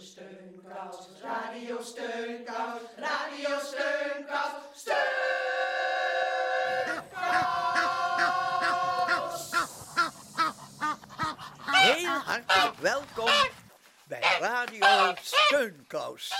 Steunkous, Radio Steunkous, Radio Steunkous, Steunkous! Heel hartelijk welkom bij Radio Steunkous.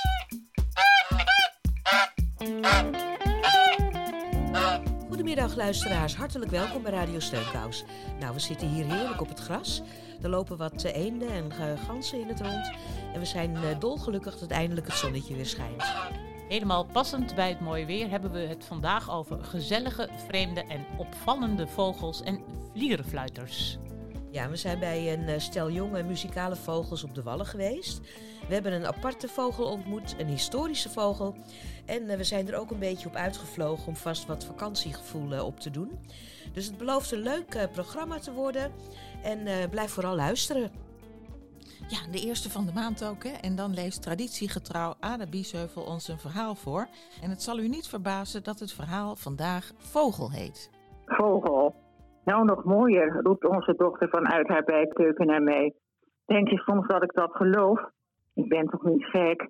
Goedemiddag luisteraars, hartelijk welkom bij Radio Steunkous. Nou, we zitten hier heerlijk op het gras. Er lopen wat eh, eenden en eh, ganzen in het rond. En we zijn eh, dolgelukkig dat eindelijk het zonnetje weer schijnt. Helemaal passend bij het mooie weer hebben we het vandaag over gezellige, vreemde en opvallende vogels en vlierenfluiters. Ja, we zijn bij een eh, stel jonge muzikale vogels op de Wallen geweest. We hebben een aparte vogel ontmoet, een historische vogel. En eh, we zijn er ook een beetje op uitgevlogen om vast wat vakantiegevoel op te doen. Dus het belooft een leuk eh, programma te worden. En eh, blijf vooral luisteren. Ja, de eerste van de maand ook. Hè? En dan leest traditiegetrouw Ada Biesheuvel ons een verhaal voor. En het zal u niet verbazen dat het verhaal vandaag Vogel heet. Vogel. Nou, nog mooier, roept onze dochter vanuit haar bijkeuken naar mij. Denk je soms dat ik dat geloof? Ik ben toch niet gek?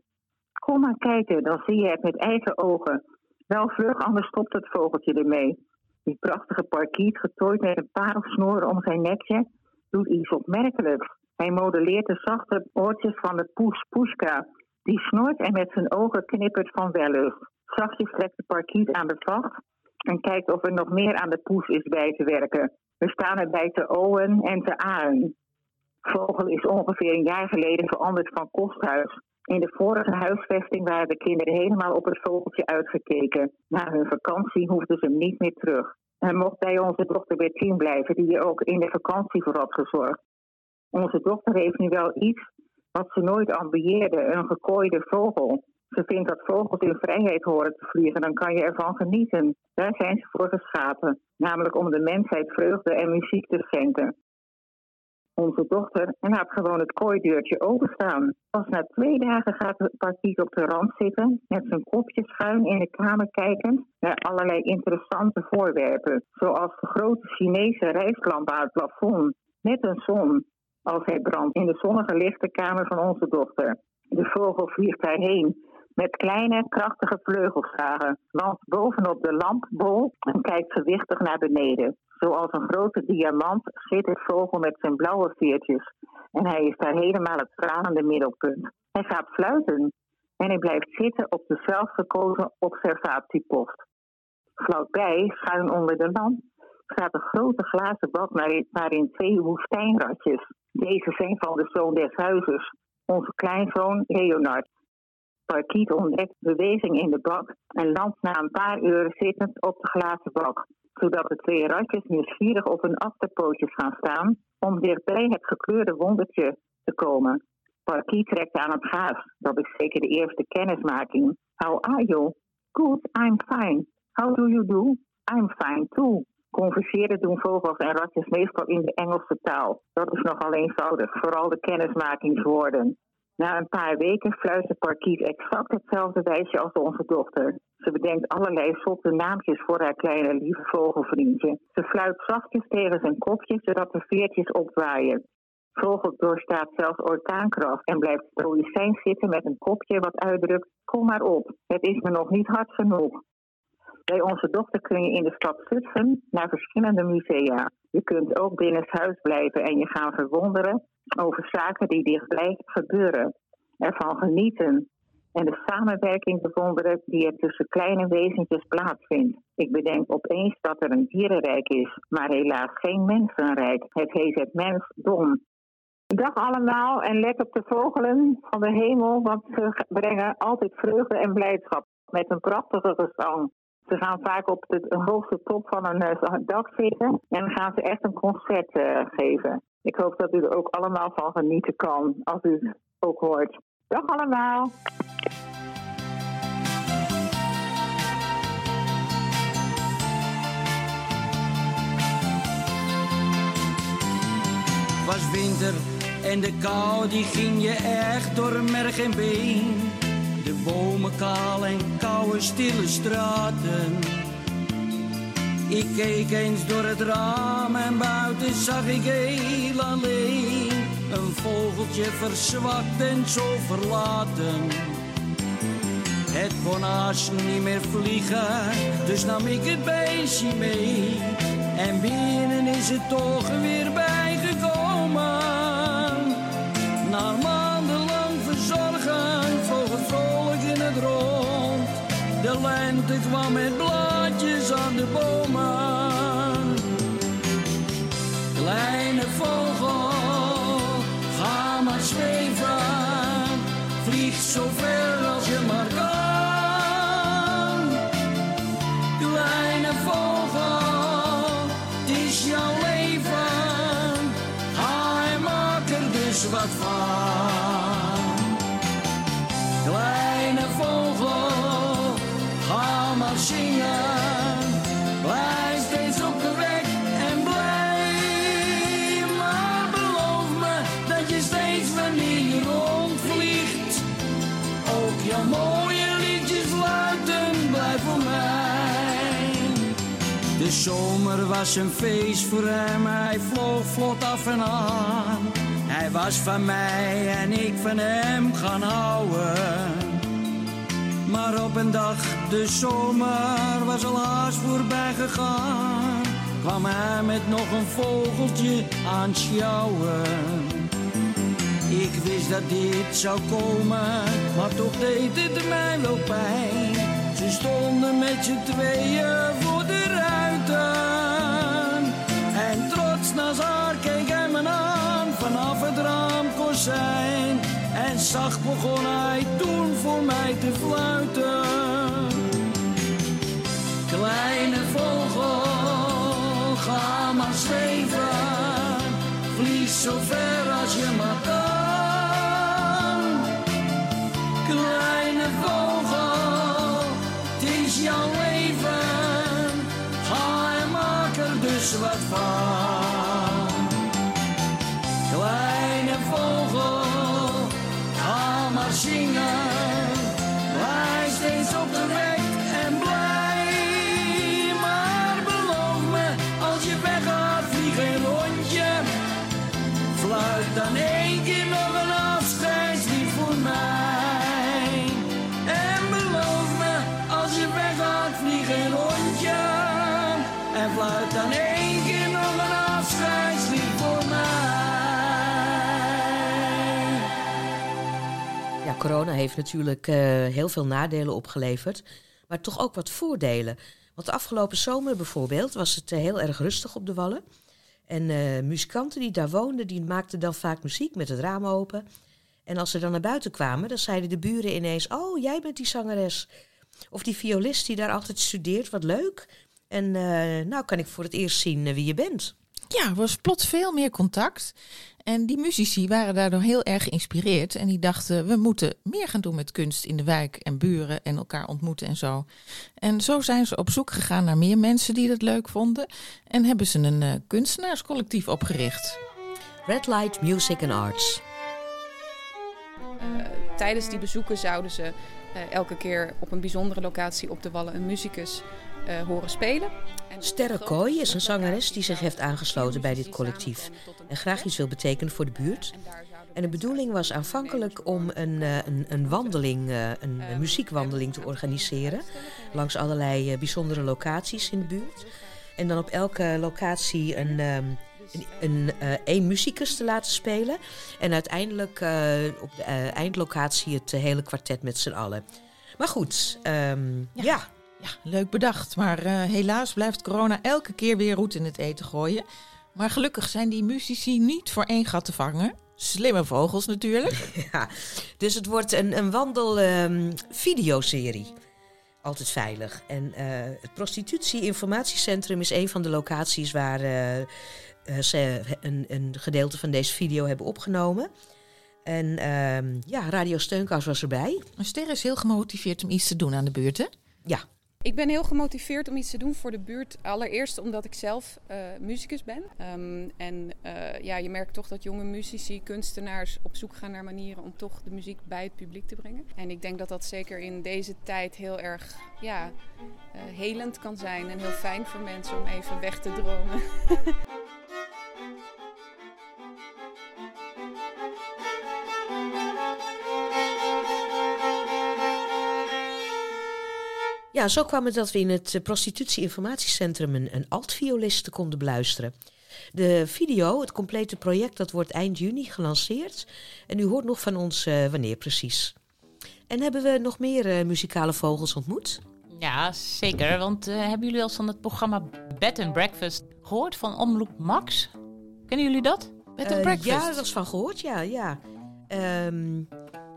Kom maar kijken, dan zie je het met eigen ogen. Wel vlug, anders stopt het vogeltje ermee. Die prachtige parkiet, getooid met een parelsnoer om zijn nekje, doet iets opmerkelijks. Hij modelleert de zachte oortjes van de poes Poeska. Die snort en met zijn ogen knippert van wellust. Zachtjes trekt de parkiet aan de vacht en kijkt of er nog meer aan de poes is bij te werken. We staan erbij te owen en te aan. Vogel is ongeveer een jaar geleden veranderd van kosthuis. In de vorige huisvesting waren de kinderen helemaal op het vogeltje uitgekeken. Na hun vakantie hoefden ze niet meer terug. Hij mocht bij onze dochter Bertien blijven, die er ook in de vakantie voor had gezorgd. Onze dochter heeft nu wel iets wat ze nooit ambieerde, een gekooide vogel. Ze vindt dat vogels in vrijheid horen te vliegen, dan kan je ervan genieten. Daar zijn ze voor geschapen, namelijk om de mensheid vreugde en muziek te schenken. Onze dochter laat gewoon het kooideurtje openstaan. Pas na twee dagen gaat de parkiet op de rand zitten, met zijn kopje schuin in de kamer kijkend naar allerlei interessante voorwerpen, zoals de grote Chinese rijstlamp aan het plafond, met een zon, als hij brandt in de zonnige lichte kamer van onze dochter. De vogel vliegt daarheen met kleine, krachtige vleugelslagen, landt bovenop de lampbol kijkt gewichtig naar beneden. Zoals een grote diamant schittert vogel met zijn blauwe veertjes. En hij is daar helemaal het stralende middelpunt. Hij gaat fluiten en hij blijft zitten op de zelfgekozen observatiepost. Vlakbij, schuin onder de lamp, staat een grote glazen waarin- waarin twee woestijnratjes. Deze zijn van de zoon des huizes, onze kleinzoon Leonard. Parkiet ontdekt beweging in de bak en landt na een paar uur zittend op de glazen bak, zodat de twee ratjes nieuwsgierig op hun achterpootjes gaan staan om dichtbij het gekleurde wondertje te komen. Parkiet trekt aan het gaas. Dat is zeker de eerste kennismaking. How are you? Good, I'm fine. How do you do? I'm fine too. Converseren doen vogels en ratjes meestal in de Engelse taal. Dat is nogal eenvoudig, vooral de kennismakingswoorden. Na een paar weken fluistert Parkiet exact hetzelfde wijsje als onze dochter. Ze bedenkt allerlei zotte naampjes voor haar kleine lieve vogelvriendje. Ze fluit zachtjes tegen zijn kopje, zodat de veertjes opwaaien. Vogel doorstaat zelfs orkaankracht en blijft stoïcijn zitten met een kopje wat uitdrukt: Kom maar op, het is me nog niet hard genoeg. Bij onze dochter kun je in de stad Zutphen naar verschillende musea. Je kunt ook binnenshuis blijven en je gaan verwonderen over zaken die dichtbij gebeuren. Ervan genieten en de samenwerking bewonderen die er tussen kleine wezentjes plaatsvindt. Ik bedenk opeens dat er een dierenrijk is, maar helaas geen mensenrijk. Het heet het mensdom. Dag allemaal en let op de vogelen van de hemel, want ze brengen altijd vreugde en blijdschap met een prachtige gezang. Ze gaan vaak op de hoogste top van een eh, dak zitten en gaan ze echt een concert eh, geven. Ik hoop dat u er ook allemaal van genieten kan, als u het ook hoort. Dag allemaal! was winter en de kou die ging je echt door merg en been. Bomen kaal en koude stille straten. Ik keek eens door het raam en buiten zag ik heel alleen Een vogeltje verzwakt en zo verlaten. Het kon haast niet meer vliegen, dus nam ik het beestje mee. En binnen is het toch weer bijgekomen. Lente kwam met blaadjes aan de bomen. Kleine vogel, ga maar zweven. Vlieg zo ver zomer was een feest voor hem, hij vloog vlot af en aan. Hij was van mij en ik van hem gaan houden. Maar op een dag, de zomer was al haast voorbij gegaan. Kwam hij met nog een vogeltje aan sjouwen. Ik wist dat dit zou komen, maar toch deed het mij wel pijn. Ze stonden met z'n tweeën voor Haar keek hij me aan vanaf het raamkozijn. En zacht begon hij toen voor mij te fluiten. Kleine vogel, ga maar zweven. Vlieg zo ver als je maar kan. Kleine vogel, het is jouw leven. Ga en maak er dus wat van. Ga maar corona heeft natuurlijk eh, heel veel nadelen opgeleverd, maar toch ook wat voordelen. Want de afgelopen zomer bijvoorbeeld was het eh, heel erg rustig op de Wallen. En eh, muzikanten die daar woonden, die maakten dan vaak muziek met het raam open. En als ze dan naar buiten kwamen, dan zeiden de buren ineens... Oh, jij bent die zangeres. Of die violist die daar altijd studeert, wat leuk. En nou kan ik voor het eerst zien wie je bent. Ja, er was plots veel meer contact. En die muzici waren daardoor heel erg geïnspireerd. En die dachten, we moeten meer gaan doen met kunst in de wijk en buren en elkaar ontmoeten en zo. En zo zijn ze op zoek gegaan naar meer mensen die dat leuk vonden. En hebben ze een eh, kunstenaarscollectief opgericht. Red Light Music and Arts. Eh, tijdens die bezoeken zouden ze eh, elke keer op een bijzondere locatie op de Wallen een muzikus eh, horen spelen. En Sterre Kooi is een zangeres die zich heeft aangesloten bij dit collectief en graag iets wil betekenen voor de buurt. En de bedoeling was aanvankelijk om een, eh, een, een wandeling, eh, een, een muziekwandeling te organiseren langs allerlei eh, bijzondere locaties in de buurt. En dan op elke locatie een, ehm, een, een, eh, één muzikus te laten spelen. En uiteindelijk eh, op de eindlocatie het hele kwartet met z'n allen. Maar goed, ehm, Ja. ja. Ja, leuk bedacht. Maar eh, helaas blijft corona elke keer weer roet in het eten gooien. Maar gelukkig zijn die muzici niet voor één gat te vangen. Slimme vogels natuurlijk. Ja, dus het wordt een, een wandel-videoserie. Altijd veilig. En eh, het prostitutie-informatiecentrum is een van de locaties waar eh, ze een, een gedeelte van deze video hebben opgenomen. En ehm, ja, Radio Steunkous was erbij. Ster is heel gemotiveerd om iets te doen aan de buurt, hè? Ja, Ik ben heel gemotiveerd om iets te doen voor de buurt. Allereerst omdat ik zelf eh muzikus ben. Ehm, en eh, ja, je merkt toch dat jonge muzici, kunstenaars op zoek gaan naar manieren om toch de muziek bij het publiek te brengen. En ik denk dat dat zeker in deze tijd heel erg ja, eh, helend kan zijn en heel fijn voor mensen om even weg te dromen. Ja, zo kwam het dat we in het eh, prostitutie-informatiecentrum een, een altvioliste konden beluisteren. De video, het complete project, dat wordt eind juni gelanceerd. En u hoort nog van ons eh, wanneer precies. En hebben we nog meer eh, muzikale vogels ontmoet? Ja, zeker. Want hebben jullie eens van het programma Bed and Breakfast gehoord van Omroep Max? Kennen jullie dat? Een Eh, breakfast. Ja, daar was van gehoord, ja. ja. Ehm,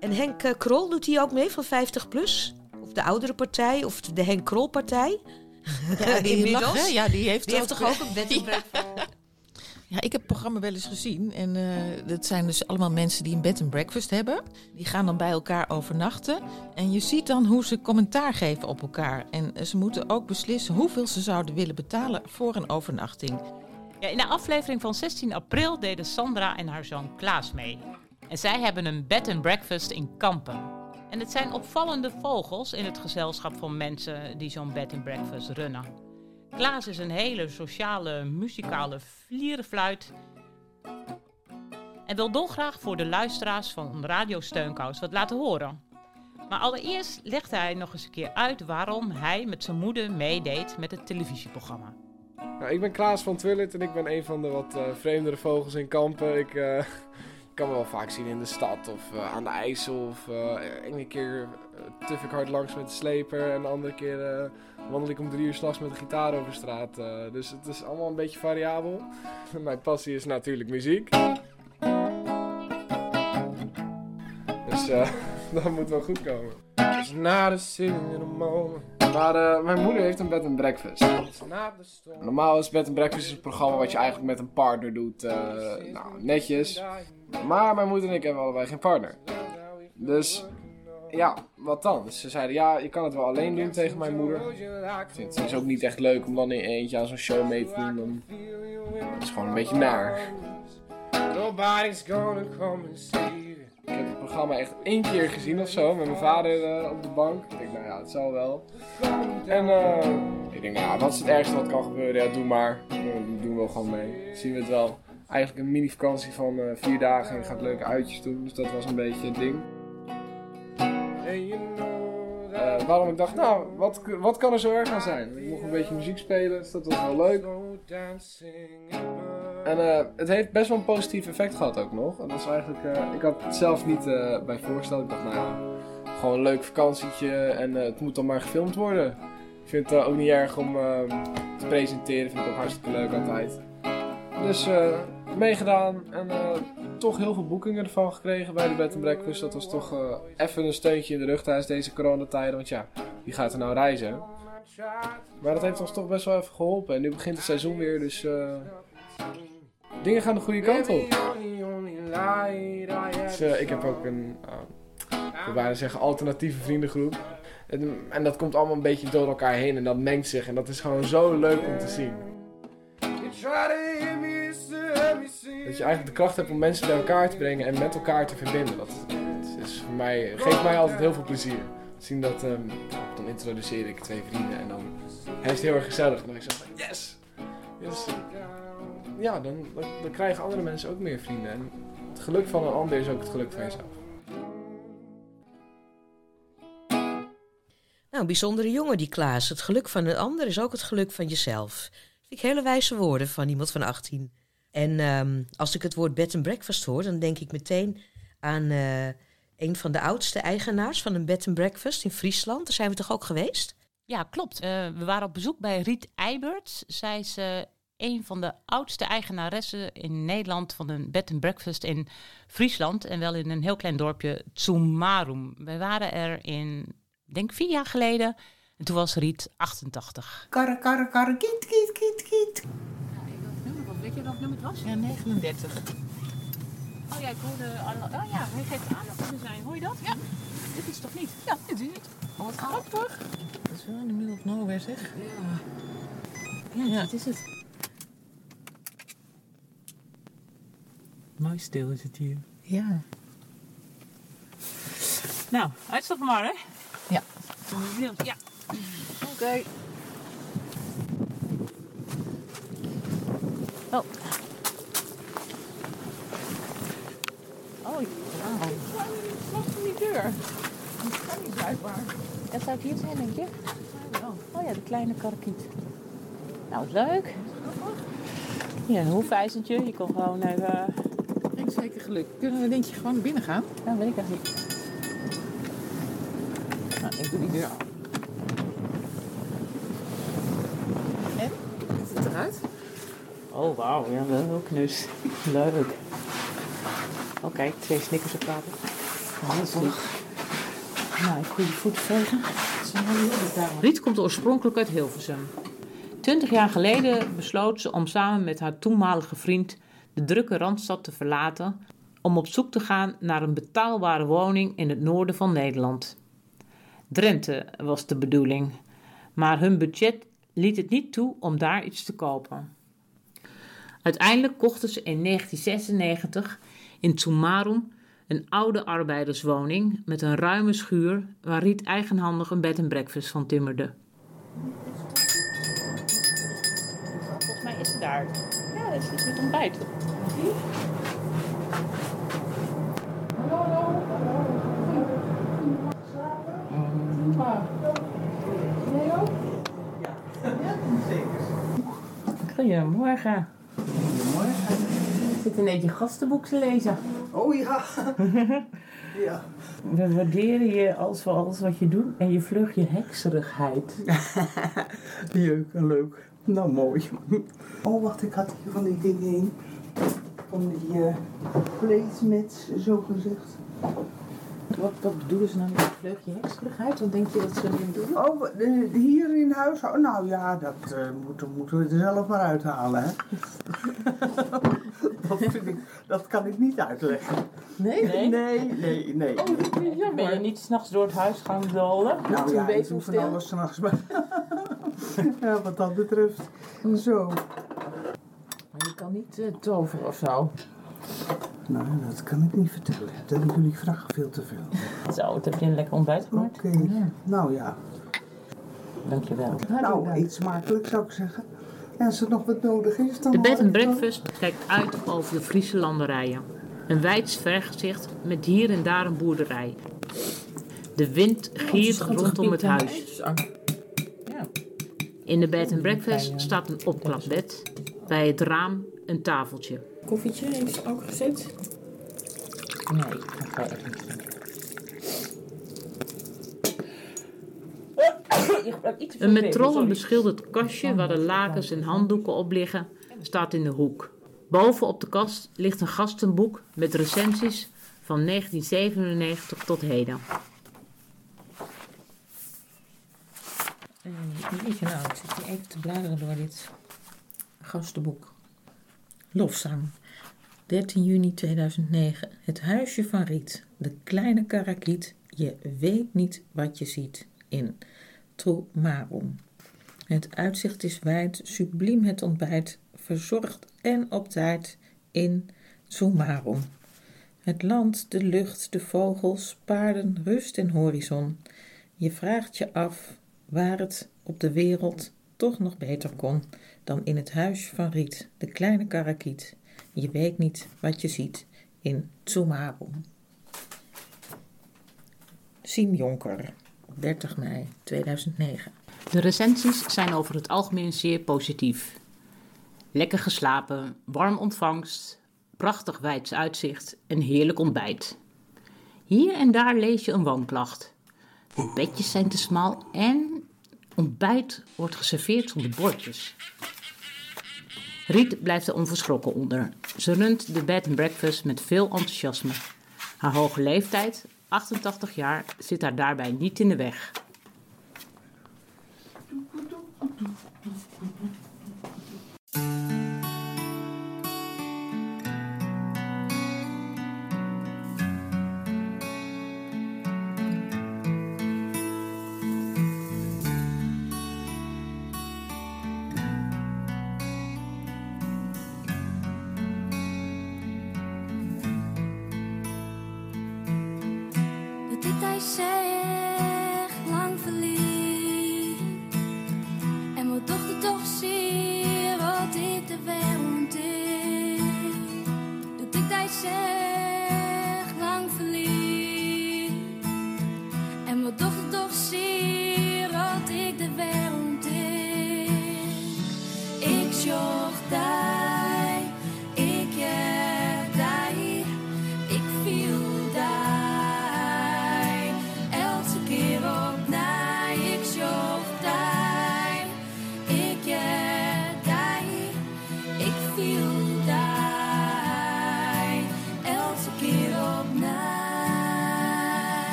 en Henk Krol doet hij ook mee van 50 plus? Of de oudere partij, of de Henk Krol partij? Ja, die Inmiddels. mag, hè? Ja, die heeft, Die heeft toch ook een bed and Ja. breakfast? Ja, ik heb het programma wel eens gezien. En eh, dat zijn dus allemaal mensen die een bed and breakfast hebben. Die gaan dan bij elkaar overnachten. En je ziet dan hoe ze commentaar geven op elkaar. En eh, ze moeten ook beslissen hoeveel ze zouden willen betalen voor een overnachting. Ja, in de aflevering van 16 april deden Sandra en haar zoon Klaas mee. En zij hebben een bed and breakfast in Kampen. En het zijn opvallende vogels in het gezelschap van mensen die zo'n bed and breakfast runnen. Klaas is een hele sociale, muzikale vlierenfluit. En wil dolgraag voor de luisteraars van Radio Steunkous wat laten horen. Maar allereerst legt hij nog eens een keer uit waarom hij met zijn moeder meedeed met het televisieprogramma. Nou, ik ben Klaas van Twillet en ik ben een van de wat eh, vreemdere vogels in kampen. Ik eh, kan me wel vaak zien in de stad of eh, aan de IJssel. Of eh ene keer uh, tuf ik hard langs met de sleper en de andere keer eh, wandel ik om drie uur s'nachts met de gitaar over straat. eh, dus het is allemaal een beetje variabel. Mijn passie is natuurlijk muziek. Dus eh, dat moet wel goed komen. It's not in a moment. Maar eh, mijn moeder heeft een bed and breakfast. Normaal is bed and breakfast een programma wat je eigenlijk met een partner doet. eh, nou, netjes. Maar mijn moeder en ik hebben allebei geen partner. Dus ja, wat dan? Ze zeiden ja, je kan het wel alleen doen tegen mijn moeder. Het is ook niet echt leuk om dan in eentje aan zo'n show mee te doen. Dan... Het is gewoon een beetje naar. Nobody's gonna come and you. Ik heb het programma echt één keer gezien of zo met mijn vader eh, op de bank. Ik denk, nou ja, het zal wel. En eh, ik denk, nou wat is het ergste wat kan gebeuren? Ja, doe maar. Eh, doen we wel gewoon mee. Zien we het wel. Eigenlijk een mini vakantie van eh, vier dagen en gaat leuke uitjes doen. Dus dat was een beetje het ding. Waarom ik dacht, nou, wat, wat kan er zo erg aan zijn? Ik mocht een beetje muziek spelen, dus dat was wel leuk. En eh, het heeft best wel een positief effect gehad ook nog. En dat is eigenlijk, eh, ik had het zelf niet eh, bij voorgesteld. Ik dacht, nou ja, gewoon een leuk vakantietje en het moet dan maar gefilmd worden. Ik vind het ook niet erg om eh, te presenteren, vind ik ook hartstikke leuk altijd. Dus meegedaan en toch heel veel boekingen ervan gekregen bij de Bed and Breakfast. Dat was toch even een steuntje in de rug tijdens deze coronatijden. Want ja, wie gaat er nou reizen? Maar dat heeft ons toch best wel even geholpen. En nu begint het seizoen weer, dus dingen gaan de goede kant op. Dus, eh, ik heb ook een, uh, we waren zeggen, alternatieve vriendengroep. En, dat komt allemaal een beetje door elkaar heen en dat mengt zich. En dat is gewoon zo leuk om te zien. Dat je eigenlijk de kracht hebt om mensen bij elkaar te brengen en met elkaar te verbinden. Dat, is voor mij, geeft mij altijd heel veel plezier. Zien dat, ehm, dan introduceer ik twee vrienden en dan hij is het heel erg gezellig. En dan denk ik zo van, yes! Ja, dan, dan, dan krijgen andere mensen ook meer vrienden. En het geluk van een ander is ook het geluk van jezelf. Nou, een bijzondere jongen die Klaas. Het geluk van een ander is ook het geluk van jezelf. Vind ik hele wijze woorden van iemand van 18. En ehm, als ik het woord bed and breakfast hoor, dan denk ik meteen aan eh, een van de oudste eigenaars van een bed and breakfast in Friesland. Daar zijn we toch ook geweest? Ja, klopt. Eh, we waren op bezoek bij Riet Eiberts. Zij is eh, een van de oudste eigenaressen in Nederland van een bed and breakfast in Friesland. En wel in een heel klein dorpje, Tsumarum. Wij waren er in, denk vier jaar geleden. En toen was Riet 88. Karre, karre, karre, kiet, kiet, kiet, kiet. Weet je welk nummer het was? Ja, 39. Oh ja, ik hoorde... Oh ja, hij geeft aan dat we er zijn. Hoor je dat? Ja. Dit is toch niet? Ja, dit is het. Oh, wat grappig. Dat is wel in de middle of nowhere, zeg. Ja, Ja. dit is het. Mooi stil is het hier. Ja. Nou, uitstappen maar, hè? Ja. Ja. Oké. Oh. Oh, wauw. Wat van die deur? Dat kan niet blijkbaar. Ja, zou het hier zijn, denk je? Oh ja, de kleine karakiet. Nou, leuk. Ja, een hoefijzertje. Je kon gewoon even... Ik zeker geluk. Kunnen we denk je gewoon binnen gaan? Ja, weet ik eigenlijk niet. Nou, ik doe die deur af. En? Hoe ziet het eruit? Oh, wauw. Ja, wel heel knus. Leuk. Oh, kijk. Twee snickers op tafel. Oh, dat is goed. Nou, ik goede voeten vegen. Riet komt oorspronkelijk uit Hilversum. Twintig jaar geleden besloot ze om samen met haar toenmalige vriend de drukke Randstad te verlaten om op zoek te gaan naar een betaalbare woning in het noorden van Nederland. Drenthe was de bedoeling, maar hun budget liet het niet toe om daar iets te kopen. Uiteindelijk kochten ze in 1996 in Tsumarum een oude arbeiderswoning met een ruime schuur waar Riet eigenhandig een bed en breakfast van timmerde. Volgens mij is ze daar. Ja, dat is het ontbijt. Goedemorgen. Goedemorgen. Ik zit in je gastenboek te lezen. Oh ja. ja. We waarderen je als voor alles wat je doet en je vlug je hekserigheid. Leuk en leuk. Nou, mooi. Oh, wacht, ik had hier van die dingen heen. Van die uh, placemats, zo gezegd. Wat, wat bedoelen ze nou met vleug je hekserigheid? Wat denk je dat ze erin doen? Oh, de- hier in huis? Oh, nou ja, dat eh, moeten, moeten we er zelf maar uithalen, hè. dat, vind ik, dat kan ik niet uitleggen. Nee? Nee? Nee, nee, nee. Ja, ben je niet s'nachts door het huis gaan dolen? Nou ja, ik weten doe hoe van alles s'nachts. Ja, wat dat betreft. Zo. Maar je kan niet eh, toveren of zo. Nou, dat kan ik niet vertellen. Dat jullie vragen veel te veel. Zo, wat heb je een lekker ontbijt gemaakt? Oké, nou ja. Dankjewel. Nou, eet smakelijk zou ik zeggen. En als er nog wat nodig is, dan... De bed and wel. breakfast kijkt uit over de Friese landerijen. Een wijd vergezicht met hier en daar een boerderij. De wind giert rondom het huis. In de bed and breakfast staat een opklapbed. Bij het raam een tafeltje. Koffietje heeft ze ook gezet. Nee, dat ga ik niet. Een met trollen beschilderd kastje waar de lakens en handdoeken op liggen, staat in de hoek. Boven op de kast ligt een gastenboek met recensies van 1997 tot heden. Eh, Jeetje, nou, ik zit hier even te bladeren door dit gastenboek. Lofzang. 13 juni 2009. Het huisje van Riet. De kleine karakiet. Je weet niet wat je ziet. In Tromarum. Het uitzicht is wijd, subliem het ontbijt, verzorgd en op tijd in Zomarum. Het land, de lucht, de vogels, paarden, rust en horizon. Je vraagt je af waar het op de wereld toch nog beter kon dan in het huis van Riet, de kleine karakiet. Je weet niet wat je ziet in Tsumarum. Siem Jonker, 30 mei 2009. De recensies zijn over het algemeen zeer positief. Lekker geslapen, warm ontvangst, prachtig wijds uitzicht en heerlijk ontbijt. Hier en daar lees je een woonklacht. De bedjes zijn te smal en ontbijt wordt geserveerd zonder bordjes. Riet blijft er onverschrokken onder. Ze runt de bed and breakfast met veel enthousiasme. Haar hoge leeftijd, 88 jaar, zit haar daarbij niet in de weg.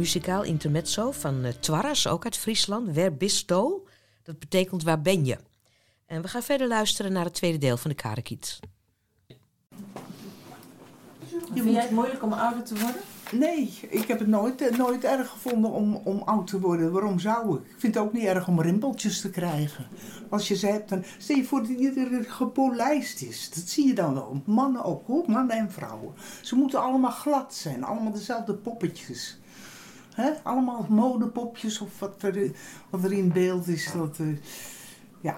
Muzikaal intermezzo van eh Twarras, ook uit Friesland. Wer bisto? Dat betekent waar ben je? En we gaan verder luisteren naar het tweede deel van de Karekiet. Vind jij het moeilijk om ouder te worden? Nee, ik heb het nooit, eh, nooit erg gevonden om, om oud te worden. Waarom zou ik? Ik vind het ook niet erg om rimpeltjes te krijgen. Als je ze hebt, dan stel je voor dat iedereen gepolijst is. Dat zie je dan wel. Mannen ook hoor, mannen en vrouwen. Ze moeten allemaal glad zijn, allemaal dezelfde poppetjes. Hè? Allemaal modepopjes of wat er, wat er in beeld is. Dat, eh, ja,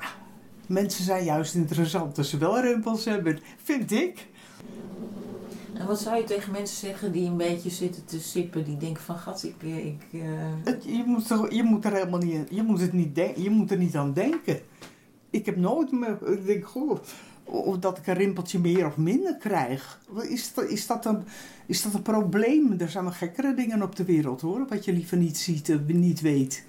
mensen zijn juist interessant als ze wel rimpels hebben, vind ik. En wat zou je tegen mensen zeggen die een beetje zitten te sippen, die denken van gat, ik... eh, ik eh, je, moet er, je moet er helemaal niet, je moet het niet denken, je moet er niet aan denken. Ik heb nooit me, ik denk, goh, of dat ik een rimpeltje meer of minder krijg. Is dat, is, dat een, is dat een probleem? Er zijn wel gekkere dingen op de wereld hoor, wat je liever niet ziet, eh, niet weet.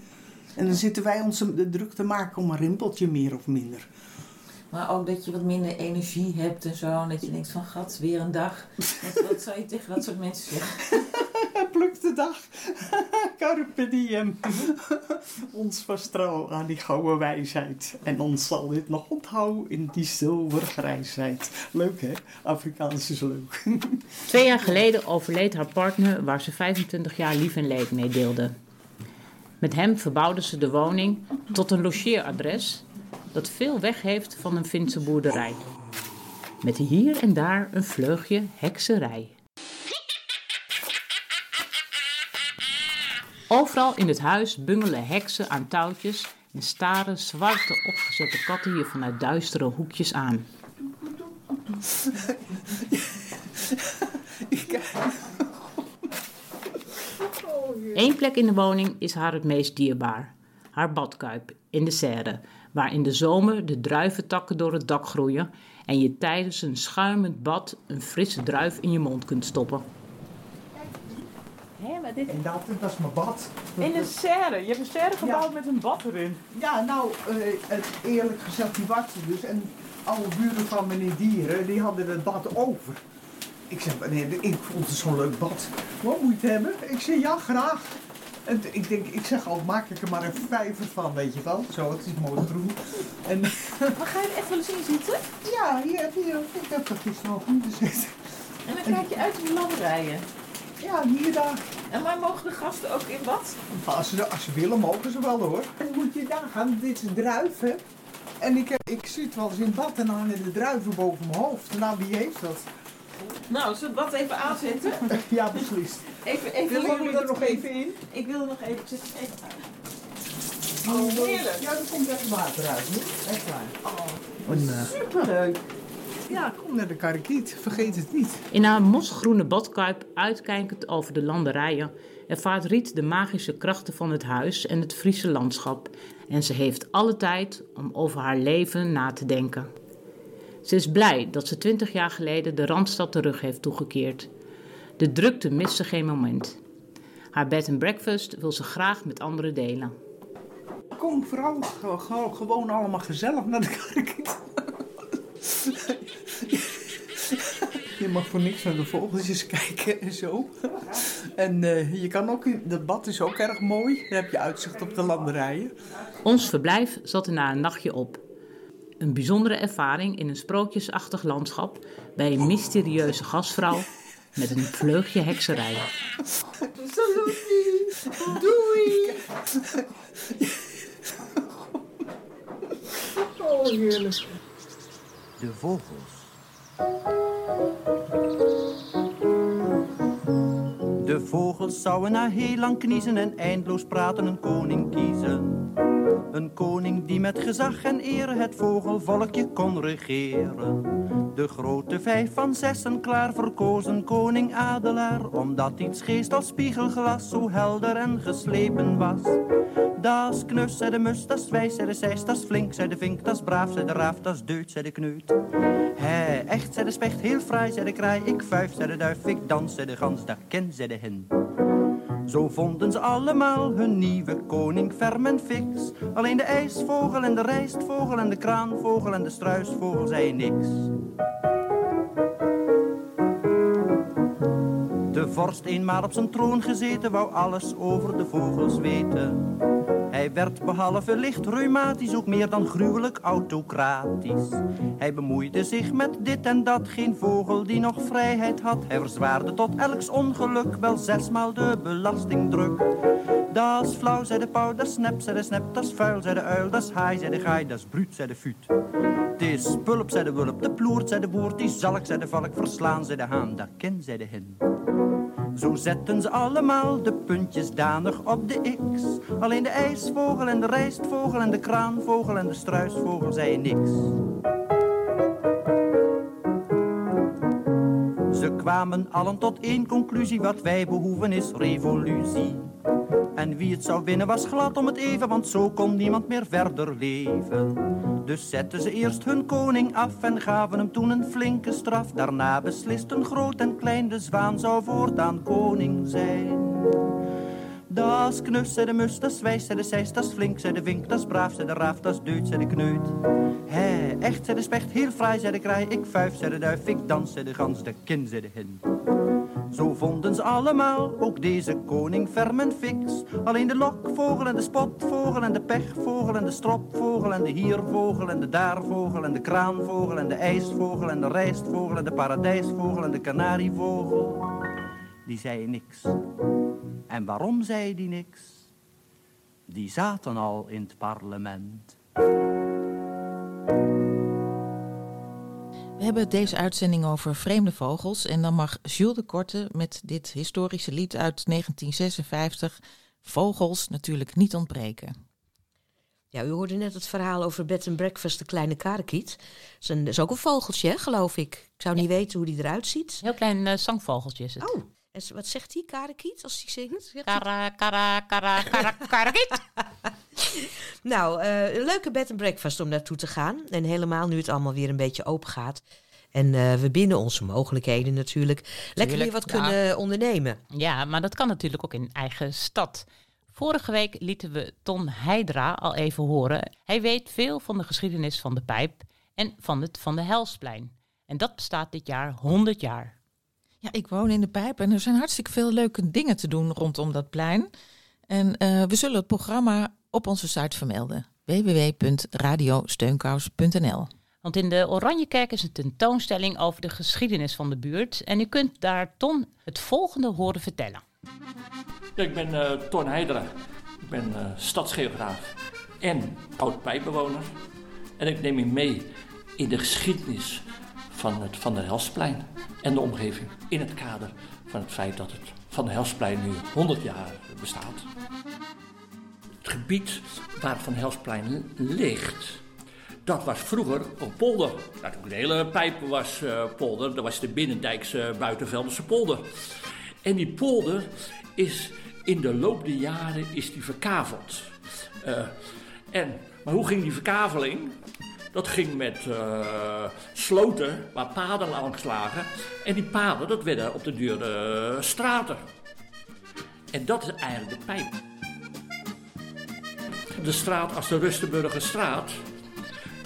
En dan zitten wij ons de druk te maken om een rimpeltje meer of minder. Maar ook dat je wat minder energie hebt en zo. En dat je denkt van gat, weer een dag. Wat, wat zou je tegen dat soort mensen zeggen? Pluk de dag. Carpe diem. ons was trouw aan die gouden wijsheid. En ons zal dit nog onthouden in die zilvergrijsheid. Leuk hè? Afrikaans is leuk. Twee jaar geleden overleed haar partner waar ze 25 jaar lief en leed mee deelde. Met hem verbouwde ze de woning tot een logeeradres dat veel weg heeft van een Finse boerderij. Met hier en daar een vleugje hekserij. Overal in het huis bungelen heksen aan touwtjes en staren zwarte opgezette katten je vanuit duistere hoekjes aan. Eén plek in de woning is haar het meest dierbaar. Haar badkuip in de serre, waar in de zomer de druiventakken door het dak groeien en je tijdens een schuimend bad een frisse druif in je mond kunt stoppen. Hé, maar dit... En dat, dat is mijn bad. In een serre. Je hebt een serre gebouwd met een bad erin. Ja, nou, eh, het, eerlijk gezegd, die wachten dus. En alle buren van meneer Dieren, die hadden het bad over. Ik zeg, meneer, ik vond het zo'n leuk bad. Wat moet je het hebben? Ik zeg, ja, graag. En ik denk, ik zeg al, maak ik er maar een vijver van, weet je wel. Zo, het is mooi groen. En, Maar ga je er echt wel eens in zitten? ja, hier, hier, ik heb er gisteren nog moeten zitten. En dan kijk je uit in de landerijen. Ja, hier daar. En maar mogen de gasten ook in bad? Als ze, als ze willen, mogen ze wel hoor. En moet je nagaan, dit is druiven. En ik, heb- ik zit wel eens in bad en dan hangen de druiven boven mijn hoofd. Nou, wie heeft dat? Nou, zullen we het bad even aanzetten? Ja, beslist. Even, even jullie dat er nog even in? Ik wil er nog even zitten. Even. Oh, heerlijk. Ja, er komt even water uit, hoor. Echt waar. Oh, Superleuk. Ja, kom naar de karakiet. Vergeet het niet. In haar mosgroene badkuip, uitkijkend over de landerijen, ervaart Riet de magische krachten van het huis en het Friese landschap. En ze heeft alle tijd om over haar leven na te denken. Ze is blij dat ze twintig jaar geleden de Randstad terug heeft toegekeerd. De drukte mist ze geen moment. Haar bed and breakfast wil ze graag met anderen delen. Kom vooral ge- ge- gewoon allemaal gezellig naar de karakiet. Je mag voor niks naar de vogeltjes kijken en zo. En eh, je kan ook, in- dat bad is ook erg mooi. Dan heb je uitzicht op de landerijen. Ons verblijf zat er na een nachtje op. Een bijzondere ervaring in een sprookjesachtig landschap bij een mysterieuze gastvrouw met een vleugje hekserij. Salutie! Doei! Oh, heerlijk. Vogels. De vogels zouden na heel lang kniezen en eindeloos praten een koning kiezen. Een koning die met gezag en eer het vogelvolkje kon regeren. De grote vijf van zessen klaar verkozen koning Adelaar, omdat iets geest als spiegelglas zo helder en geslepen was. Das knus, zei de mus, das wijs, zei de zeis, das flink, zei de vink, das braaf, zei de raaf, das deut, zei de kneut. Hé, echt, zei de specht, heel fraai, zei de kraai, ik vuif, zei de duif, ik dans, zei de gans, dat ken, zei de hen. Zo vonden ze allemaal hun nieuwe koning ferm en fix. Alleen de ijsvogel en de rijstvogel en de kraanvogel en de struisvogel zei niks. De vorst eenmaal op zijn troon gezeten, wou alles over de vogels weten. Hij werd behalve licht reumatisch ook meer dan gruwelijk autocratisch. Hij bemoeide zich met dit en dat, geen vogel die nog vrijheid had. Hij verzwaarde tot elks ongeluk wel zesmaal de belastingdruk. Dat is flauw, zei de pauw, dat is zei de snap, is vuil, zei de uil, dat is haai, zei de gaai, dat is bruut, zei de fuut. Het pulp, zei de wulp, de ploert, zei de boer, die zalk, zei de valk, verslaan, zei de haan, dat ken, zei de hen. Zo zetten ze allemaal de puntjes danig op de x. Alleen de ijsvogel en de rijstvogel en de kraanvogel en de struisvogel zeiden niks. Ze kwamen allen tot één conclusie, wat wij behoeven is revolutie. En wie het zou winnen was glad om het even, want zo kon niemand meer verder leven. Dus zetten ze eerst hun koning af en gaven hem toen een flinke straf. Daarna beslisten groot en klein, de zwaan zou voortaan koning zijn. Das knus, zei de mus, das wijs, zei de zeis, das flink, zei de vink, das braaf, zei de raaf, das deut, zei de kneut. Hé, echt, zei de specht, heel fraai, zei de kraai, ik vuif, zei de duif, ik dans, zei de gans, de kin, zei de hin. Zo vonden ze allemaal, ook deze koning ferm. Alleen de lokvogel en de spotvogel en de pechvogel en de stropvogel en de hiervogel en de daarvogel en de kraanvogel en de ijsvogel en de rijstvogel en de paradijsvogel en de kanarievogel. Die zeiden niks. En waarom zei die niks? Die zaten al in het parlement. We hebben deze uitzending over vreemde vogels. En dan mag Jules de Korte met dit historische lied uit 1956 Vogels natuurlijk niet ontbreken. Ja, u hoorde net het verhaal over bed and breakfast, de kleine karekiet. Dat is, een, dat is ook een vogeltje, hè, geloof ik. Ik zou niet weten hoe die eruit ziet. Heel klein eh, zangvogeltje is het. Oh, en wat zegt die karekiet als die zingt? Kara, kara, kara, kara, karakiet. Nou, eh, een leuke bed and breakfast om naartoe te gaan. En helemaal nu het allemaal weer een beetje open gaat. En eh, we binnen onze mogelijkheden natuurlijk lekker weer wat ja. kunnen ondernemen. Ja, maar dat kan natuurlijk ook in eigen stad. Vorige week lieten we Ton Heidra al even horen. Hij weet veel van de geschiedenis van de pijp en van het Van de Helsplein. En dat bestaat dit jaar 100 jaar. Ja, ik woon in de pijp en er zijn hartstikke veel leuke dingen te doen rondom dat plein. En eh, we zullen het programma op onze site vermelden. www.radiosteunkous.nl Want in de Oranjekerk is een tentoonstelling over de geschiedenis van de buurt. En u kunt daar Ton het volgende horen vertellen. Ik ben eh Ton Heidera. Ik ben eh, stadsgeograaf en oud-pijpbewoner. En ik neem u mee in de geschiedenis van het Van der Helsplein en de omgeving. In het kader van het feit dat het Van der Helsplein nu 100 jaar bestaat. Het gebied waar Van Helsplein ligt, dat was vroeger een polder. Natuurlijk de hele pijp was eh, polder. Dat was de Binnendijkse Buitenveldense polder. En die polder is in de loop der jaren is die verkaveld. Eh, en, maar hoe ging die verkaveling? Dat ging met eh, sloten waar paden langs lagen. En die paden, dat werden op de duur eh, straten. En dat is eigenlijk de pijp. De straat als de Rustenburgerstraat,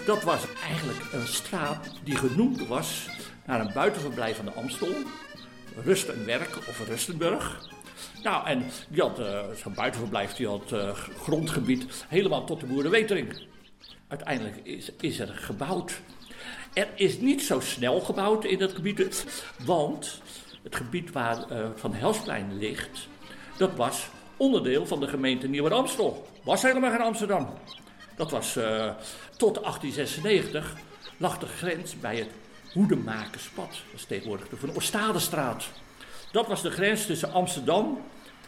dat was eigenlijk een straat die genoemd was naar een buitenverblijf van de Amstel. Rust en Werk of Rustenburg. Nou, en die had eh, zo'n buitenverblijf, die had grondgebied helemaal tot de Boerenwetering. Uiteindelijk is, er gebouwd. Er is niet zo snel gebouwd in dat gebied, want het gebied waar eh, Van Helsplein ligt, dat was onderdeel van de gemeente Nieuwer-Amstel. Was helemaal geen Amsterdam. Dat was eh, tot 1896 lag de grens bij het Hoedemakerspad. Dat is tegenwoordig de Van Oostadestraat. Dat was de grens tussen Amsterdam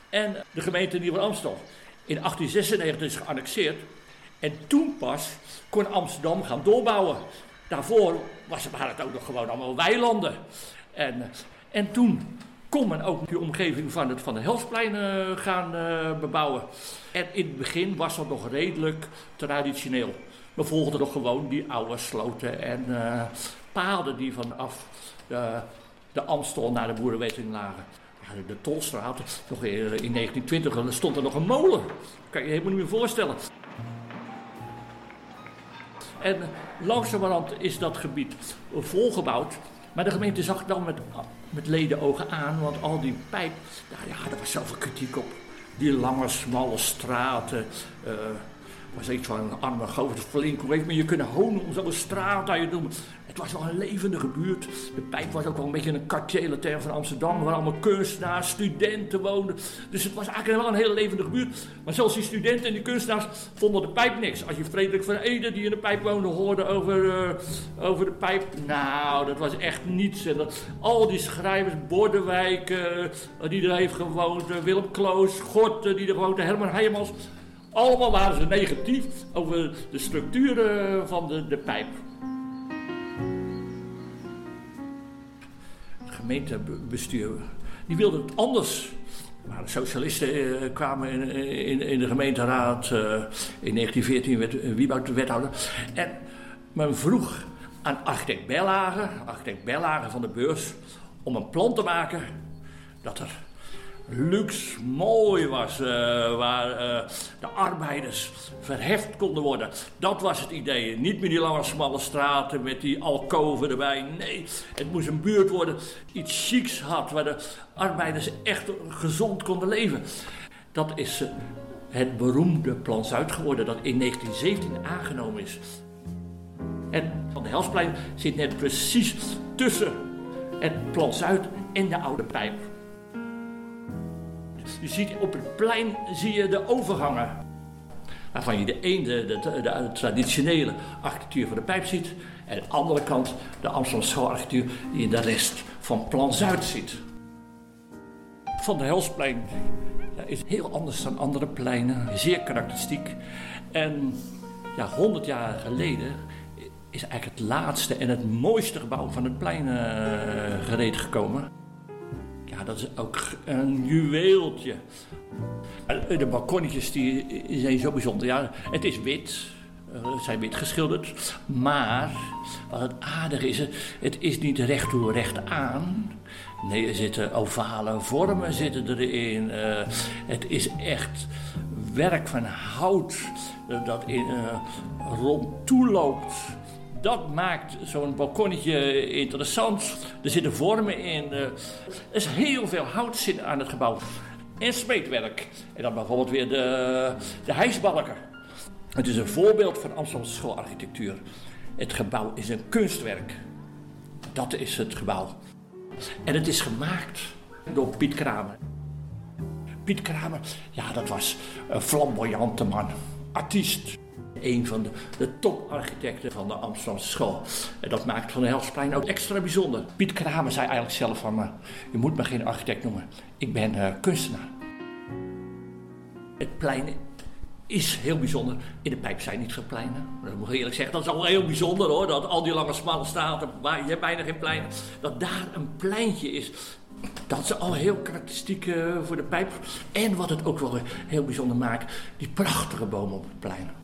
en de gemeente Nieuw-Amstel. In 1896 is geannexeerd. En toen pas kon Amsterdam gaan doorbouwen. Daarvoor was, waren het ook nog gewoon allemaal weilanden. En, en toen kon men ook de omgeving van het Van de Helsplein eh, gaan eh, bebouwen. En in het begin was dat nog redelijk traditioneel. We volgden nog gewoon die oude sloten en eh, paden die vanaf de, Amstel naar de Boerenweting lagen. De Tolstraat, nog in 1920 stond er nog een molen. kan je je helemaal niet meer voorstellen. En langzamerhand is dat gebied volgebouwd. Maar de gemeente zag dan met, met ledenogen aan, want al die pijp, ja, daar was zoveel kritiek op. Die lange, smalle straten. Uh, was iets van een arme gozer flink. Heeft men je kunnen honen om zo'n straat aan je doen? Het was wel een levendige buurt. De pijp was ook wel een beetje een term van Amsterdam. Waar allemaal kunstenaars, studenten woonden. Dus het was eigenlijk wel een hele levendige buurt. Maar zelfs die studenten en die kunstenaars vonden de pijp niks. Als je Frederik van Ede, die in de pijp woonde, hoorde over, uh, over de pijp. Nou, dat was echt niets. En dat, al die schrijvers, Bordewijk, uh, die er heeft gewoond, uh, Willem Kloos, Gorten, die er gewoond, Herman Heijmans. Allemaal waren ze negatief over de structuur van de, de pijp. Gemeentebestuur die wilde het anders. Maar de socialisten eh, kwamen in, in, in, de gemeenteraad. Uh, in 1914 werd Wieboud de wethouder. En men vroeg aan architect Bellagen, architect Bellagen van de beurs, om een plan te maken dat er luxe, mooi was, uh, waar uh, de arbeiders verheft konden worden. Dat was het idee. Niet meer die lange smalle straten met die alkoven erbij. Nee, het moest een buurt worden iets chics had, waar de arbeiders echt gezond konden leven. Dat is uh, het beroemde Plan Zuid geworden, dat in 1917 aangenomen is. En van de Helsplein zit net precies tussen het Plan Zuid en de Oude Pijp. Je ziet op het plein zie je de overgangen. Waarvan je de ene de, de, traditionele architectuur van de pijp ziet. En de andere kant de Amsterdamse schoolarchitectuur die je de rest van Plan Zuid ziet. Van de Helsplein is heel anders dan andere pleinen. Zeer karakteristiek. En ja, 100 jaar geleden is eigenlijk het laatste en het mooiste gebouw van het plein uh, gereed gekomen. Dat is ook een juweeltje. De balkonnetjes die zijn zo bijzonder. Ja, het is wit. Het zijn wit geschilderd. Maar wat het aardige is, het is niet recht toe recht aan. Nee, er zitten ovale vormen zitten erin. Uh, het is echt werk van hout dat in, uh, rond toeloopt. Dat maakt zo'n balkonnetje interessant. Er zitten vormen in. Er is heel veel hout zit aan het gebouw. En smeedwerk. En dan bijvoorbeeld weer de, de hijsbalken. Het is een voorbeeld van Amsterdamse schoolarchitectuur. Het gebouw is een kunstwerk. Dat is het gebouw. En het is gemaakt door Piet Kramer. Piet Kramer, ja, dat was een flamboyante man. Artiest een van de, de toparchitecten van de Amsterdamse school. En dat maakt Van de Helsplein ook extra bijzonder. Piet Kramer zei eigenlijk zelf van me, je moet me geen architect noemen, ik ben uh, kunstenaar. Het plein is heel bijzonder. In de pijp zijn niet veel pleinen. Dat moet ik eerlijk zeggen. Dat is al heel bijzonder hoor. Dat al die lange smalle straten, waar je hebt bijna geen plein. Dat daar een pleintje is. Dat is al heel karakteristiek uh, voor de pijp. En wat het ook wel heel bijzonder maakt, die prachtige bomen op het plein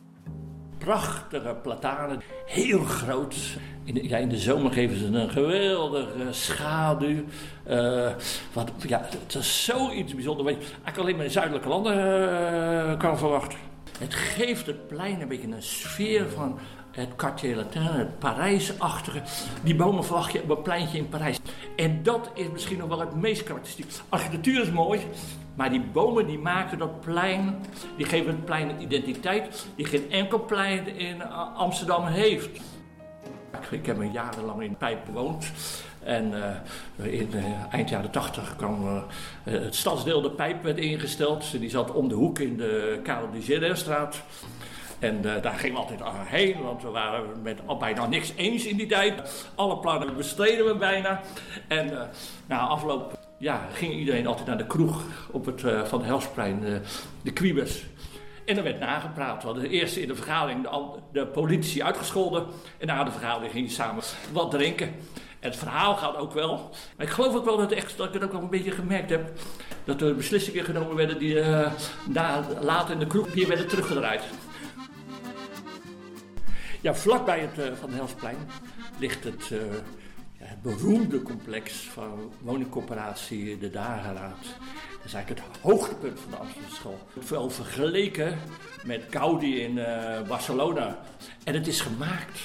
prachtige platanen, heel groot. In de, ja, in de zomer geven ze een geweldige schaduw. Uh, wat, ja, het is zoiets bijzonders wat je eigenlijk alleen maar in zuidelijke landen uh, kan verwachten. Het geeft het plein een beetje een sfeer van het Quartier Latin, het Parijsachtige. Die bomen verwacht je op een pleintje in Parijs. En dat is misschien nog wel het meest karakteristiek. Architectuur is mooi, maar die bomen die maken dat plein, die geven het plein een identiteit die geen enkel plein in Amsterdam heeft. Ik heb een jarenlang in Pijp gewoond. En uh, in uh, eind jaren tachtig kwam het stadsdeel De Pijp werd ingesteld. Die zat om de hoek in de Karel de En eh, daar gingen we altijd heen, want we waren met al bijna niks eens in die tijd. Alle plannen bestreden we bijna. En uh, na afloop ja, ging iedereen altijd naar de kroeg op het, uh, van Helsplein, de Quibus. En er werd nagepraat. We hadden eerst in de vergadering de, de politici uitgescholden. En na de vergadering gingen samen wat drinken. En het verhaal gaat ook wel. Maar ik geloof ook wel dat, echt, dat ik het ook wel een beetje gemerkt heb. Dat er beslissingen genomen werden die uh, later in de kroeg hier werden teruggedraaid. Ja, vlakbij het uh, Van Helsplein ligt het, ja, het beroemde complex van woningcorporatie De Dageraad. Dat is eigenlijk het hoogtepunt van de Amsterdamse school. Vergeleken met Gaudi in Barcelona. En het is gemaakt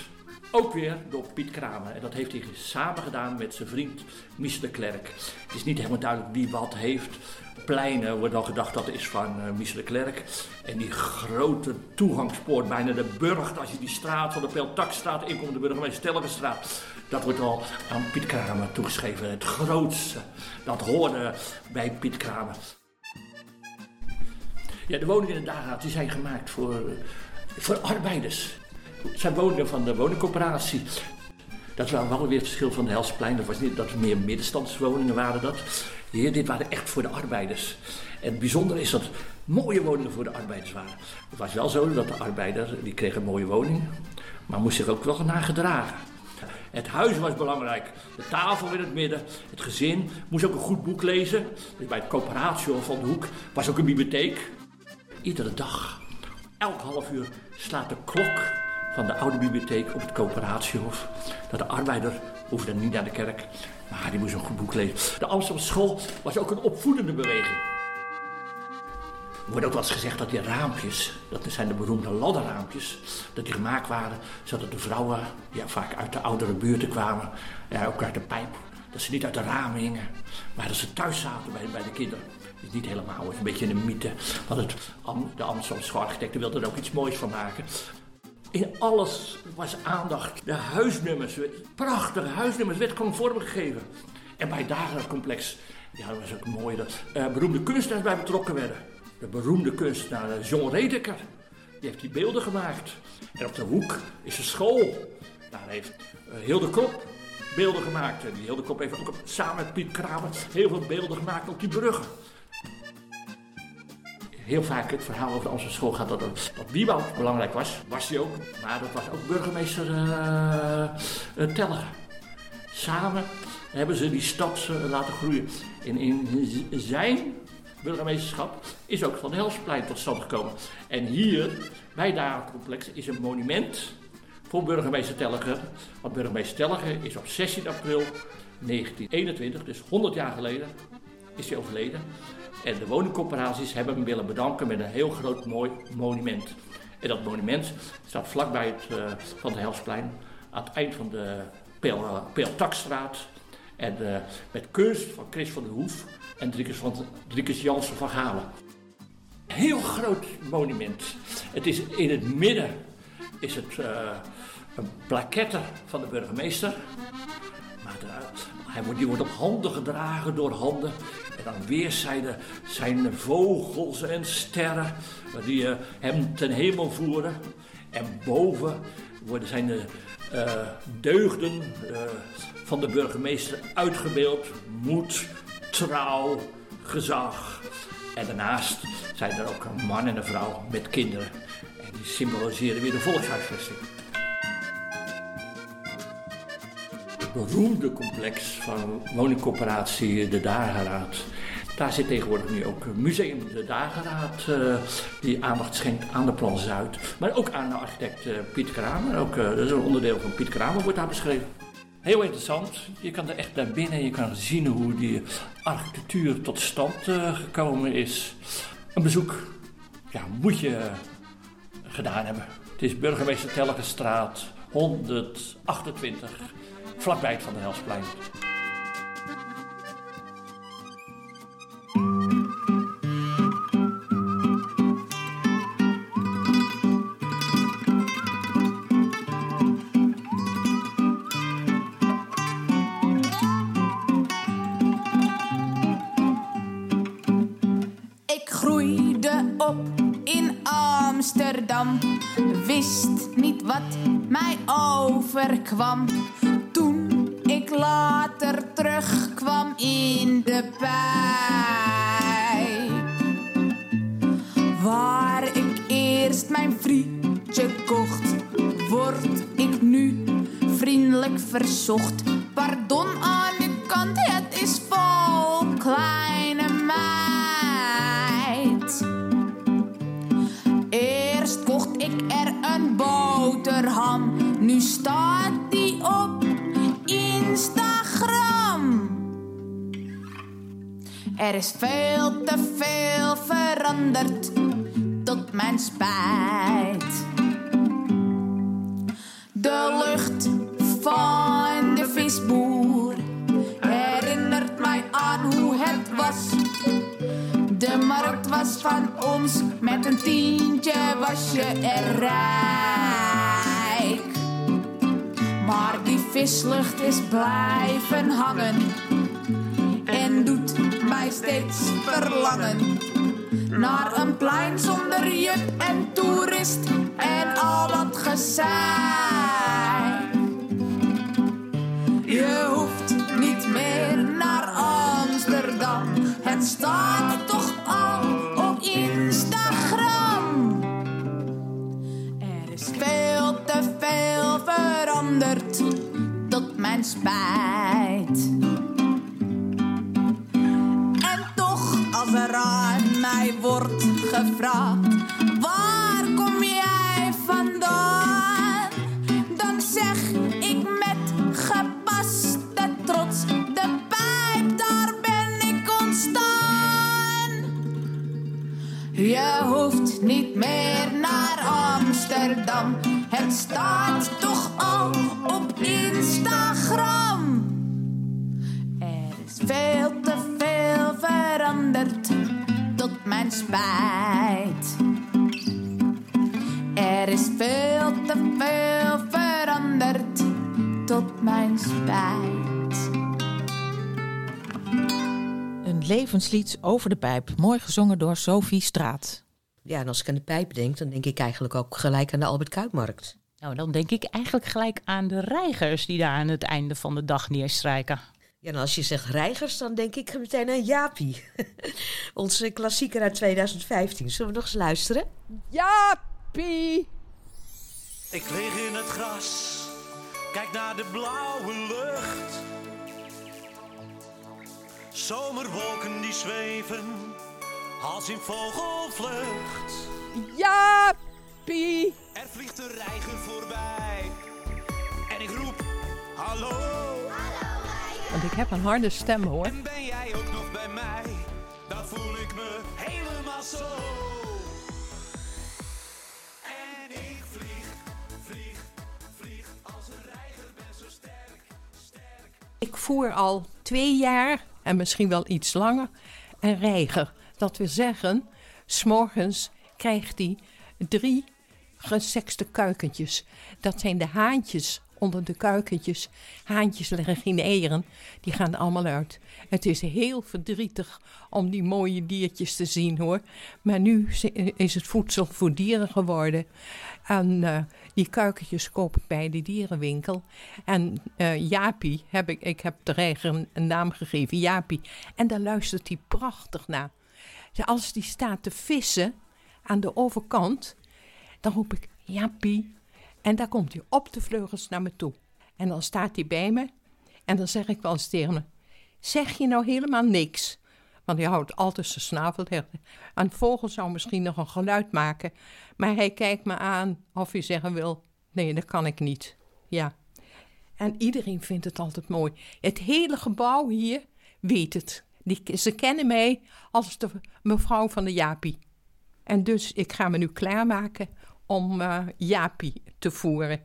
ook weer door Piet Kramer. En dat heeft hij samen gedaan met zijn vriend Mies Klerk. Het is niet helemaal duidelijk wie wat heeft. Pleinen wordt al gedacht dat is van uh, Mies de Klerk. En die grote toegangspoort, bijna de burcht, als je die straat van de Peltakstraat inkomt, de burgemeester Stelgenstraat. Dat wordt al aan Piet Kramer toegeschreven. Het grootste, dat hoorde bij Piet Kramer. Ja, de woningen in de Dagaat die zijn gemaakt voor, voor arbeiders. Zijn woningen van de woningcorporatie. Dat was wel weer het verschil van de Helsplein. Dat was niet dat er meer middenstandswoningen waren dat. Hier, dit waren echt voor de arbeiders. En het bijzondere is dat mooie woningen voor de arbeiders waren. Het was wel zo dat de arbeider, die kreeg een mooie woning, maar moest zich ook wel naar gedragen. Het huis was belangrijk, de tafel in het midden, het gezin moest ook een goed boek lezen. Dus bij het coöperatie van de hoek was ook een bibliotheek. Iedere dag, elk half uur slaat de klok van de oude bibliotheek op het coöperatiehof. Dat de arbeider hoefde niet naar de kerk, maar die moest een goed boek lezen. De Amsterdamse school was ook een opvoedende beweging. Er wordt ook wel eens gezegd dat die raampjes, dat zijn de beroemde ladderraampjes, dat die gemaakt waren zodat de vrouwen, ja, vaak uit de oudere buurten kwamen, ja, ook uit de pijp, dat ze niet uit de ramen hingen, maar dat ze thuis zaten bij, de kinderen. Is niet helemaal, een beetje een mythe. Want het, de Amsterdamse schoolarchitecten wilden er ook iets moois van maken. In alles was aandacht. De huisnummers, prachtige huisnummers, werd gewoon vormgegeven. En bij het complex, ja, was ook mooi dat uh, beroemde kunstenaars bij betrokken werden. De beroemde kunstenaar uh, John Redeker, die heeft die beelden gemaakt. En op de hoek is een school. Daar heeft uh, Hilde Krop beelden gemaakt. En die Hilde Krop heeft ook samen met Piet Kramer heel veel beelden gemaakt op die bruggen heel vaak het verhaal over Amsterdamse school gaat dat, dat belangrijk was. Was hij ook, maar dat was ook burgemeester uh, Teller. Samen hebben ze die stad uh, laten groeien. En in zijn burgemeesterschap is ook Van Helsplein tot stand gekomen. En hier, bij het complex, is een monument voor burgemeester Telliger. Want burgemeester Telliger is op 16 april 1921, dus 100 jaar geleden, is hij overleden. En de woningcorporaties hebben hem willen bedanken met een heel groot mooi monument. En dat monument staat vlakbij het uh, Van de Helsplein, aan het eind van de Peel, Peeltakstraat. En uh, met kunst van Chris van der Hoef en Driekes, van, Driekes Jansen van Galen. Heel groot monument. Het is in het midden is het uh, een plaquette van de burgemeester. Maar hij wordt, die wordt op handen gedragen door handen. En aan weerszijden zijn vogels en sterren die uh, hem ten hemel voeren. En boven worden zijn de uh, deugden uh, van de burgemeester uitgebeeld. Moed, trouw, gezag. En daarnaast zijn er ook een man en een vrouw met kinderen. En die symboliseren weer de volkshuisvesting. Beroemde complex van woningcorporatie De Dageraad. Daar zit tegenwoordig nu ook Museum De Dageraad, uh, die aandacht schenkt aan de Plan Zuid. Maar ook aan de architect uh, Piet Kramer. Ook, uh, dat is een onderdeel van Piet Kramer, wordt daar beschreven. Heel interessant. Je kan er echt naar binnen en je kan zien hoe die architectuur tot stand gekomen is. Een bezoek ja, moet je gedaan hebben. Het is burgemeester Telgenstraat 128 vlakbij het Van der Amsterdam. Wist niet wat mij overkwam. Waar ik eerst mijn frietje kocht, word ik nu vriendelijk verzocht. Pardon Er is veel te veel veranderd, tot mijn spijt. De lucht van de visboer herinnert mij aan hoe het was. De markt was van ons, met een tientje was je er rijk. Maar die vislucht is blijven hangen steeds verlangen naar een plein zonder juk en toerist en al dat gezeik. Je hoeft niet meer naar Amsterdam, het staat toch al op Instagram. Er is veel te veel veranderd, tot mijn spijt. Gevraagd: waar kom jij vandaan? Dan zeg ik met gepaste trots: de pijp, daar ben ik ontstaan. Je hoeft niet meer naar Amsterdam, het staat toch al op Instagram. Er is veel te veel veranderd, mijn spijt. Er is veel te veel veranderd, tot mijn spijt. Een levenslied over de pijp, mooi gezongen door Sophie Straat. Ja, en als ik aan de pijp denk, dan denk ik eigenlijk ook gelijk aan de Albert Kuipmarkt. Nou, dan denk ik eigenlijk gelijk aan de reigers die daar aan het einde van de dag neerstrijken. Ja, en als je zegt reigers, dan denk ik meteen aan Jaapie. Onze klassieker uit 2015. Zullen we nog eens luisteren? Jaapie! Ik lig in het gras, kijk naar de blauwe lucht. Zomerwolken die zweven als in vogelvlucht. Jaapie! Er vliegt een reiger voorbij en ik roep hallo. Want ik heb een harde stem hoor. En ben jij ook nog bij mij? Dan voel ik me helemaal zo. En ik vlieg, vlieg, vlieg als een reiger ben zo sterk, sterk. Ik voer al twee jaar, en misschien wel iets langer, een reiger. Dat wil zeggen, s'morgens krijgt hij drie gesekste kuikentjes. Dat zijn de haantjes onder de kuikentjes. Haantjes leggen geen eieren, die gaan allemaal uit. Het is heel verdrietig om die mooie diertjes te zien hoor. Maar nu is het voedsel voor dieren geworden. En eh, die kuikentjes koop ik bij de dierenwinkel. En Jaapie, heb ik, ik heb de reiger een, naam gegeven, Jaapie. En daar luistert hij prachtig naar. Als die staat te vissen aan de overkant, dan roep ik Jaapie. En daar komt hij op de vleugels naar me toe. En dan staat hij bij me. En dan zeg ik wel eens tegen hem: Zeg je nou helemaal niks? Want hij houdt altijd zijn snavel dicht. Een vogel zou misschien nog een geluid maken. Maar hij kijkt me aan of hij zeggen wil: Nee, dat kan ik niet. Ja. En iedereen vindt het altijd mooi. Het hele gebouw hier weet het. Die, ze kennen mij als de mevrouw van de Jaapie. En dus ik ga me nu klaarmaken om eh, Jaapie te voeren.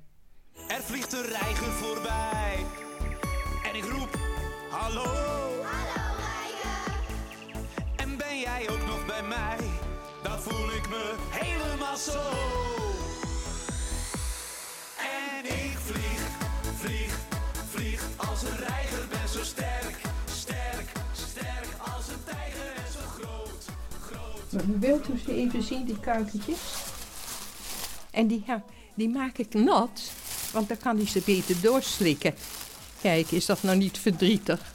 Er vliegt een reiger voorbij en ik roep hallo. Hallo reiger. En ben jij ook nog bij mij? Dan voel ik me helemaal zo. En ik vlieg, vlieg, vlieg als een reiger ben zo sterk, sterk, sterk als een tijger en zo groot, groot. Wilt u ze even zien, die kuikentjes? En die, ja, die maak ik nat, want dan kan hij ze beter doorslikken. Kijk, is dat nou niet verdrietig?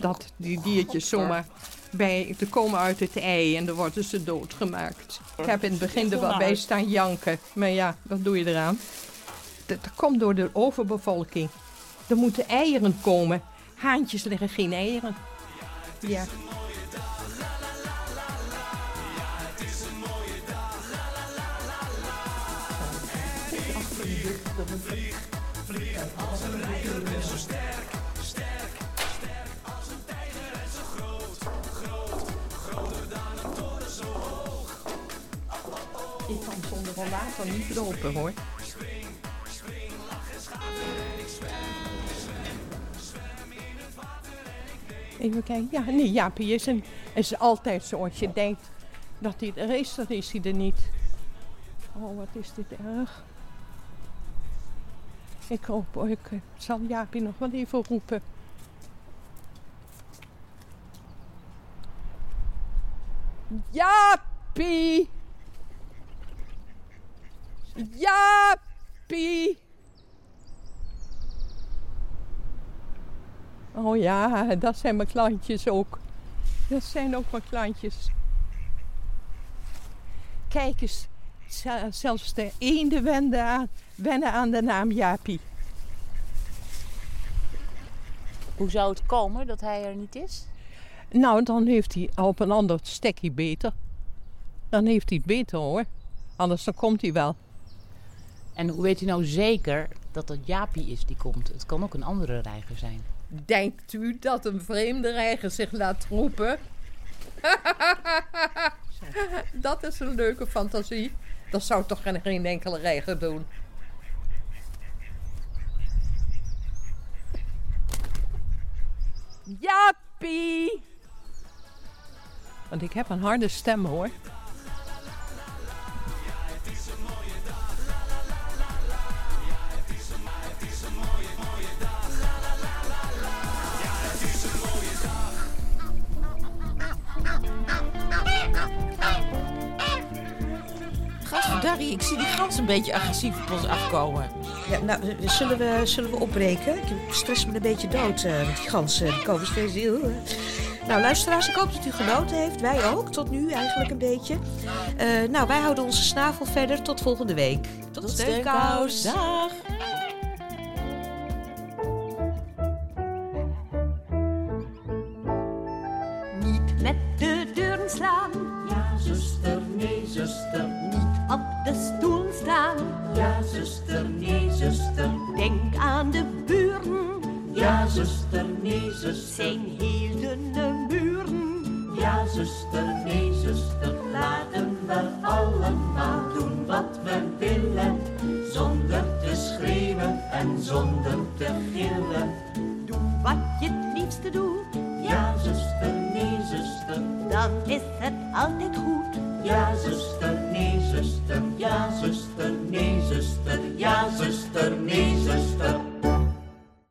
Dat die diertjes zomaar bij te komen uit het ei en dan worden ze doodgemaakt. Ik heb in het begin er wat bij staan janken, maar ja, wat doe je eraan? Dat, dat komt door de overbevolking. Er moeten eieren komen. Haantjes leggen geen eieren. Ja. Als een reiger bent zo sterk, sterk, sterk als een tijger en zo groot, groot, groter dan een toren zo hoog. Ik kan zonder van water niet lopen hoor. Spring, spring, lach en schater en ik zwem, zwem, zwem in het water en ik neem. Even kijken. Ja, nee, Jaapie is, een, is altijd zoals je denkt dat hij er is, dan is hij er niet. Oh, wat is dit erg. Ik hoop, oh, ik eh, zal Jaapie nog wel even roepen. Jaapie! Jaapie! Oh ja, dat zijn mijn klantjes ook. Dat zijn ook mijn klantjes. Kijk eens, zelfs de eenden wennen aan, wennen aan de naam Jaapie. Hoe zou het komen dat hij er niet is? Nou, dan heeft hij op een ander stekje beter. Dan heeft hij het beter hoor. Anders dan komt hij wel. En hoe weet u nou zeker dat het Jaapie is die komt? Het kan ook een andere reiger zijn. Denkt u dat een vreemde reiger zich laat roepen? dat is een leuke fantasie. Dat zou toch geen, enkele reiger doen. Jaapie! Want ik heb een harde stem hoor. Gadverdarrie, ik zie die gans een beetje agressief op ons afkomen. Ja, nou, eh, zullen we, zullen we opbreken? Ik stress me een beetje dood eh, met die ganzen. Die komen steeds heel... eh. Nou, luisteraars, ik hoop dat u genoten heeft. Wij ook, tot nu eigenlijk een beetje. Eh, nou, wij houden onze snavel verder. Tot volgende week. Tot, Tot steunkous. steunkous. Dag. De stoel staan. Ja, zuster, nee, zuster. Denk aan de buren. Ja, zuster, nee, zuster. Zijn dunne muren. Ja, zuster, nee, zuster. Laten we allemaal doen wat we willen. Zonder te schreeuwen en zonder te gillen. Doe wat je het liefste doet. Ja, zuster, nee, zuster. Dan is het altijd goed. Ja, zuster, nee, zuster. Ja, zuster, nee, zuster. Ja, zuster, nee, zuster.